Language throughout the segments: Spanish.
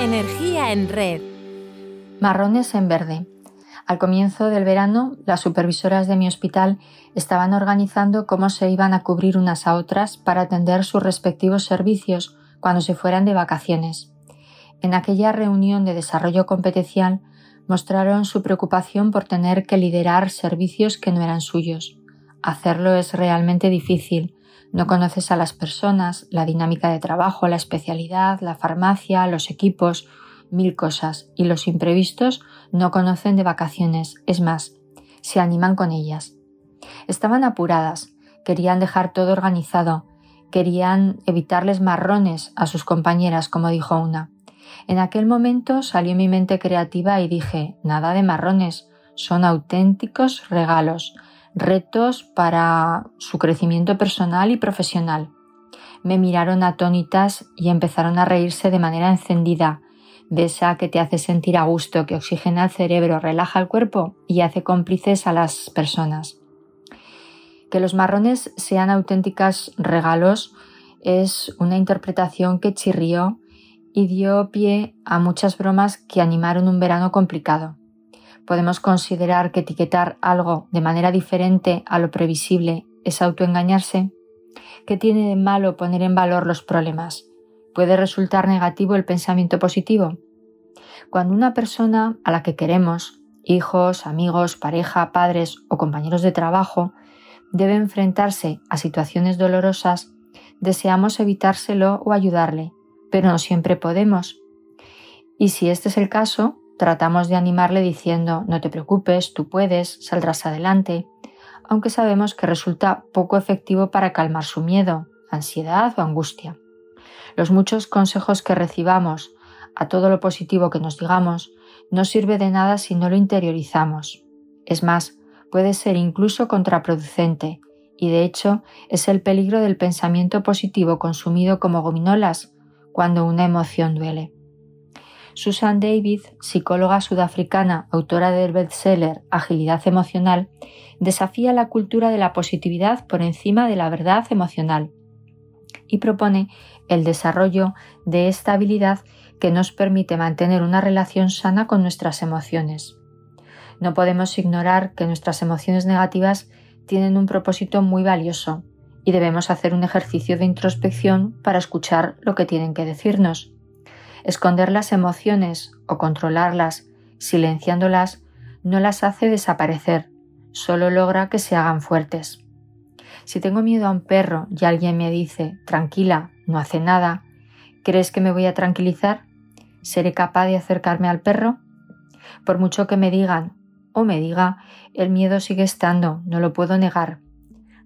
Energía en red. Marrones en verde. Al comienzo del verano, las supervisoras de mi hospital estaban organizando cómo se iban a cubrir unas a otras para atender sus respectivos servicios cuando se fueran de vacaciones. En aquella reunión de desarrollo competencial mostraron su preocupación por tener que liderar servicios que no eran suyos. Hacerlo es realmente difícil. No conoces a las personas, la dinámica de trabajo, la especialidad, la farmacia, los equipos, mil cosas, y los imprevistos no conocen de vacaciones, es más, se animan con ellas. Estaban apuradas, querían dejar todo organizado, querían evitarles marrones a sus compañeras, como dijo una. En aquel momento salió mi mente creativa y dije, nada de marrones, son auténticos regalos, retos para su crecimiento personal y profesional. Me miraron atónitas y empezaron a reírse de manera encendida, de esa que te hace sentir a gusto, que oxigena el cerebro, relaja el cuerpo y hace cómplices a las personas. Que los marrones sean auténticos regalos es una interpretación que chirrió y dio pie a muchas bromas que animaron un verano complicado. Podemos considerar que etiquetar algo de manera diferente a lo previsible es autoengañarse. ¿Qué tiene de malo poner en valor los problemas? ¿Puede resultar negativo el pensamiento positivo? Cuando una persona a la que queremos, hijos, amigos, pareja, padres o compañeros de trabajo, debe enfrentarse a situaciones dolorosas, deseamos evitárselo o ayudarle, pero no siempre podemos. Y si este es el caso, tratamos de animarle diciendo no te preocupes, tú puedes, saldrás adelante, aunque sabemos que resulta poco efectivo para calmar su miedo, ansiedad o angustia. Los muchos consejos que recibamos, a todo lo positivo que nos digamos, no sirve de nada si no lo interiorizamos. Es más, puede ser incluso contraproducente, y de hecho es el peligro del pensamiento positivo consumido como gominolas cuando una emoción duele. Susan David, psicóloga sudafricana, autora del bestseller Agilidad emocional, desafía la cultura de la positividad por encima de la verdad emocional y propone el desarrollo de esta habilidad que nos permite mantener una relación sana con nuestras emociones. No podemos ignorar que nuestras emociones negativas tienen un propósito muy valioso y debemos hacer un ejercicio de introspección para escuchar lo que tienen que decirnos. Esconder las emociones o controlarlas, silenciándolas, no las hace desaparecer, solo logra que se hagan fuertes. Si tengo miedo a un perro y alguien me dice, tranquila, no hace nada, ¿crees que me voy a tranquilizar? ¿Seré capaz de acercarme al perro? Por mucho que me digan o me diga, el miedo sigue estando, no lo puedo negar.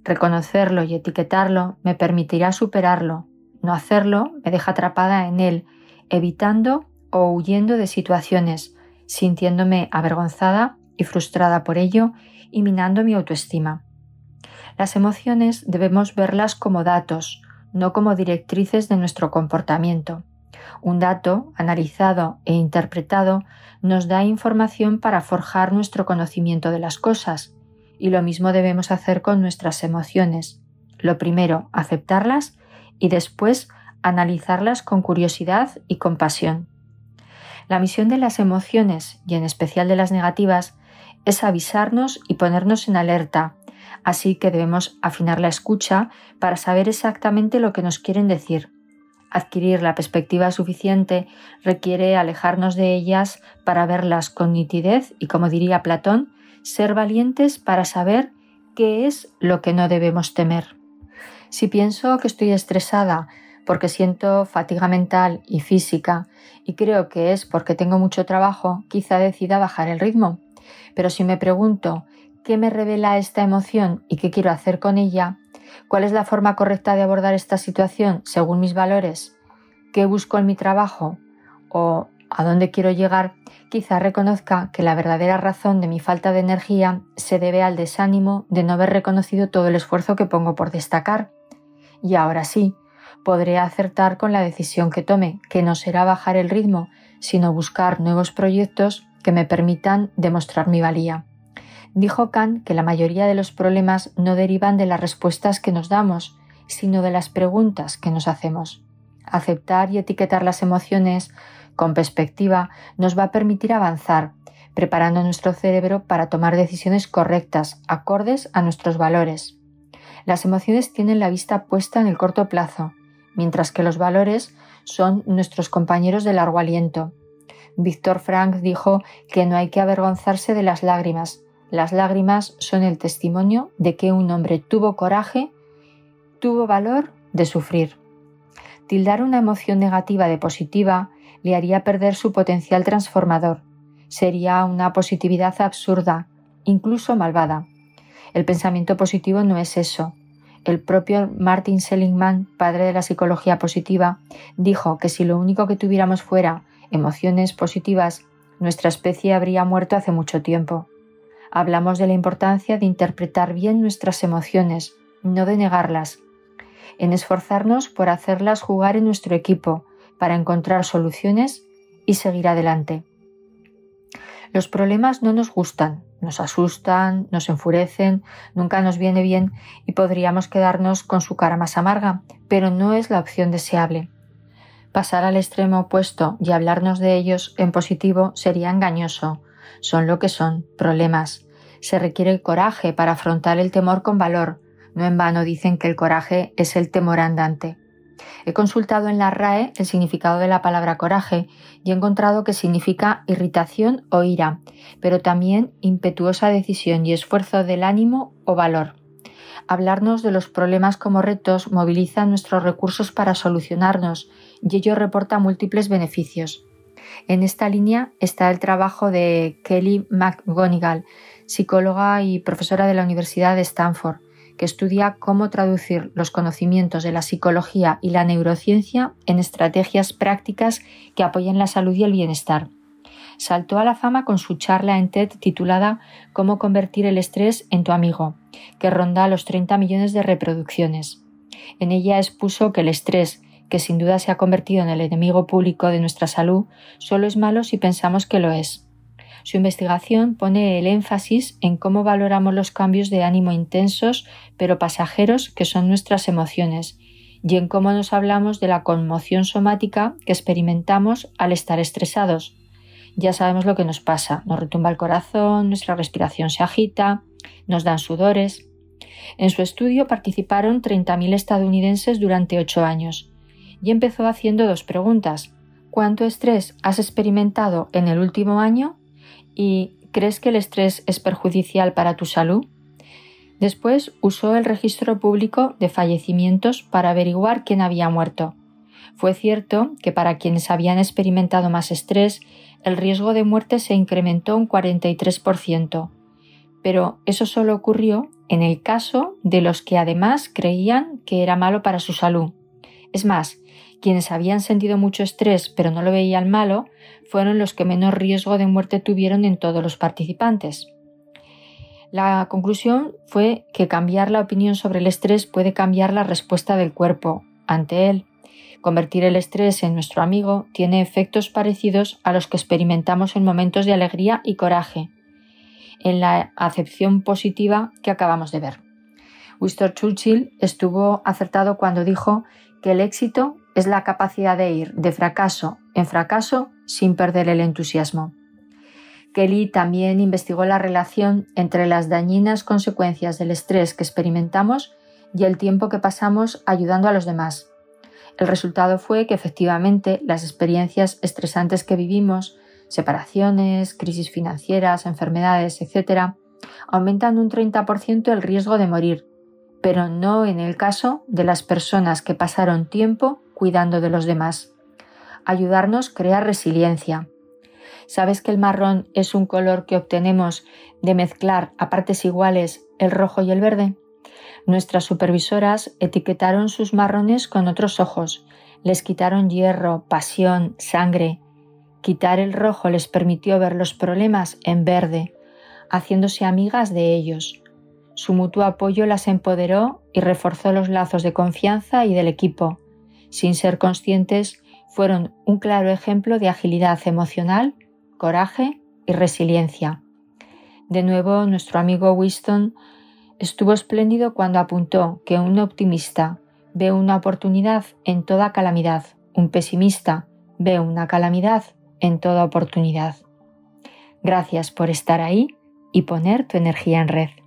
Reconocerlo y etiquetarlo me permitirá superarlo. No hacerlo me deja atrapada en él, evitando o huyendo de situaciones, sintiéndome avergonzada y frustrada por ello y minando mi autoestima. Las emociones debemos verlas como datos, no como directrices de nuestro comportamiento. Un dato, analizado e interpretado, nos da información para forjar nuestro conocimiento de las cosas, y lo mismo debemos hacer con nuestras emociones. Lo primero, aceptarlas y después analizarlas con curiosidad y compasión. La misión de las emociones, y en especial de las negativas, es avisarnos y ponernos en alerta, así que debemos afinar la escucha para saber exactamente lo que nos quieren decir. Adquirir la perspectiva suficiente requiere alejarnos de ellas para verlas con nitidez y, como diría Platón, ser valientes para saber qué es lo que no debemos temer. Si pienso que estoy estresada porque siento fatiga mental y física y creo que es porque tengo mucho trabajo, quizá decida bajar el ritmo. Pero si me pregunto qué me revela esta emoción y qué quiero hacer con ella, cuál es la forma correcta de abordar esta situación según mis valores, qué busco en mi trabajo o a dónde quiero llegar, quizá reconozca que la verdadera razón de mi falta de energía se debe al desánimo de no haber reconocido todo el esfuerzo que pongo por destacar. Y ahora sí, podré acertar con la decisión que tome, que no será bajar el ritmo, sino buscar nuevos proyectos que me permitan demostrar mi valía. Dijo Kant que la mayoría de los problemas no derivan de las respuestas que nos damos, sino de las preguntas que nos hacemos. Aceptar y etiquetar las emociones con perspectiva, nos va a permitir avanzar, preparando nuestro cerebro para tomar decisiones correctas, acordes a nuestros valores. Las emociones tienen la vista puesta en el corto plazo, mientras que los valores son nuestros compañeros de largo aliento. Víctor Frank dijo que no hay que avergonzarse de las lágrimas. Las lágrimas son el testimonio de que un hombre tuvo coraje, tuvo valor de sufrir. Tildar una emoción negativa de positiva le haría perder su potencial transformador. Sería una positividad absurda, incluso malvada. El pensamiento positivo no es eso. El propio Martin Seligman, padre de la psicología positiva, dijo que si lo único que tuviéramos fuera emociones positivas, nuestra especie habría muerto hace mucho tiempo. Hablamos de la importancia de interpretar bien nuestras emociones, no de negarlas, en esforzarnos por hacerlas jugar en nuestro equipo, para encontrar soluciones y seguir adelante. Los problemas no nos gustan, nos asustan, nos enfurecen, nunca nos viene bien y podríamos quedarnos con su cara más amarga, pero no es la opción deseable. Pasar al extremo opuesto y hablarnos de ellos en positivo sería engañoso. Son lo que son, problemas. Se requiere coraje para afrontar el temor con valor. No en vano dicen que el coraje es el temor andante. He consultado en la RAE el significado de la palabra coraje y he encontrado que significa irritación o ira, pero también impetuosa decisión y esfuerzo del ánimo o valor. Hablarnos de los problemas como retos moviliza nuestros recursos para solucionarnos y ello reporta múltiples beneficios. En esta línea está el trabajo de Kelly McGonigal, psicóloga y profesora de la Universidad de Stanford, que estudia cómo traducir los conocimientos de la psicología y la neurociencia en estrategias prácticas que apoyen la salud y el bienestar. Saltó a la fama con su charla en TED titulada Cómo convertir el estrés en tu amigo, que ronda los 30 millones de reproducciones. En ella expuso que el estrés, que sin duda se ha convertido en el enemigo público de nuestra salud, solo es malo si pensamos que lo es. Su investigación pone el énfasis en cómo valoramos los cambios de ánimo intensos pero pasajeros que son nuestras emociones y en cómo nos hablamos de la conmoción somática que experimentamos al estar estresados. Ya sabemos lo que nos pasa, nos retumba el corazón, nuestra respiración se agita, nos dan sudores. En su estudio participaron 30.000 estadounidenses durante ocho años y empezó haciendo dos preguntas. ¿Cuánto estrés has experimentado en el último año? ¿Y crees que el estrés es perjudicial para tu salud? Después usó el registro público de fallecimientos para averiguar quién había muerto. Fue cierto que para quienes habían experimentado más estrés, el riesgo de muerte se incrementó un 43%, pero eso solo ocurrió en el caso de los que además creían que era malo para su salud. Es más, quienes habían sentido mucho estrés pero no lo veían malo fueron los que menos riesgo de muerte tuvieron en todos los participantes. La conclusión fue que cambiar la opinión sobre el estrés puede cambiar la respuesta del cuerpo ante él. Convertir el estrés en nuestro amigo tiene efectos parecidos a los que experimentamos en momentos de alegría y coraje, en la acepción positiva que acabamos de ver. Winston Churchill estuvo acertado cuando dijo que el éxito es la capacidad de ir de fracaso en fracaso sin perder el entusiasmo. Kelly también investigó la relación entre las dañinas consecuencias del estrés que experimentamos y el tiempo que pasamos ayudando a los demás. El resultado fue que efectivamente las experiencias estresantes que vivimos, separaciones, crisis financieras, enfermedades, etc., aumentan un 30% el riesgo de morir, pero no en el caso de las personas que pasaron tiempo cuidando de los demás. Ayudarnos crea resiliencia. ¿Sabes que el marrón es un color que obtenemos de mezclar a partes iguales el rojo y el verde? Nuestras supervisoras etiquetaron sus marrones con otros ojos, les quitaron hierro, pasión, sangre. Quitar el rojo les permitió ver los problemas en verde, haciéndose amigas de ellos. Su mutuo apoyo las empoderó y reforzó los lazos de confianza y del equipo sin ser conscientes, fueron un claro ejemplo de agilidad emocional, coraje y resiliencia. De nuevo, nuestro amigo Winston estuvo espléndido cuando apuntó que un optimista ve una oportunidad en toda calamidad, un pesimista ve una calamidad en toda oportunidad. Gracias por estar ahí y poner tu energía en red.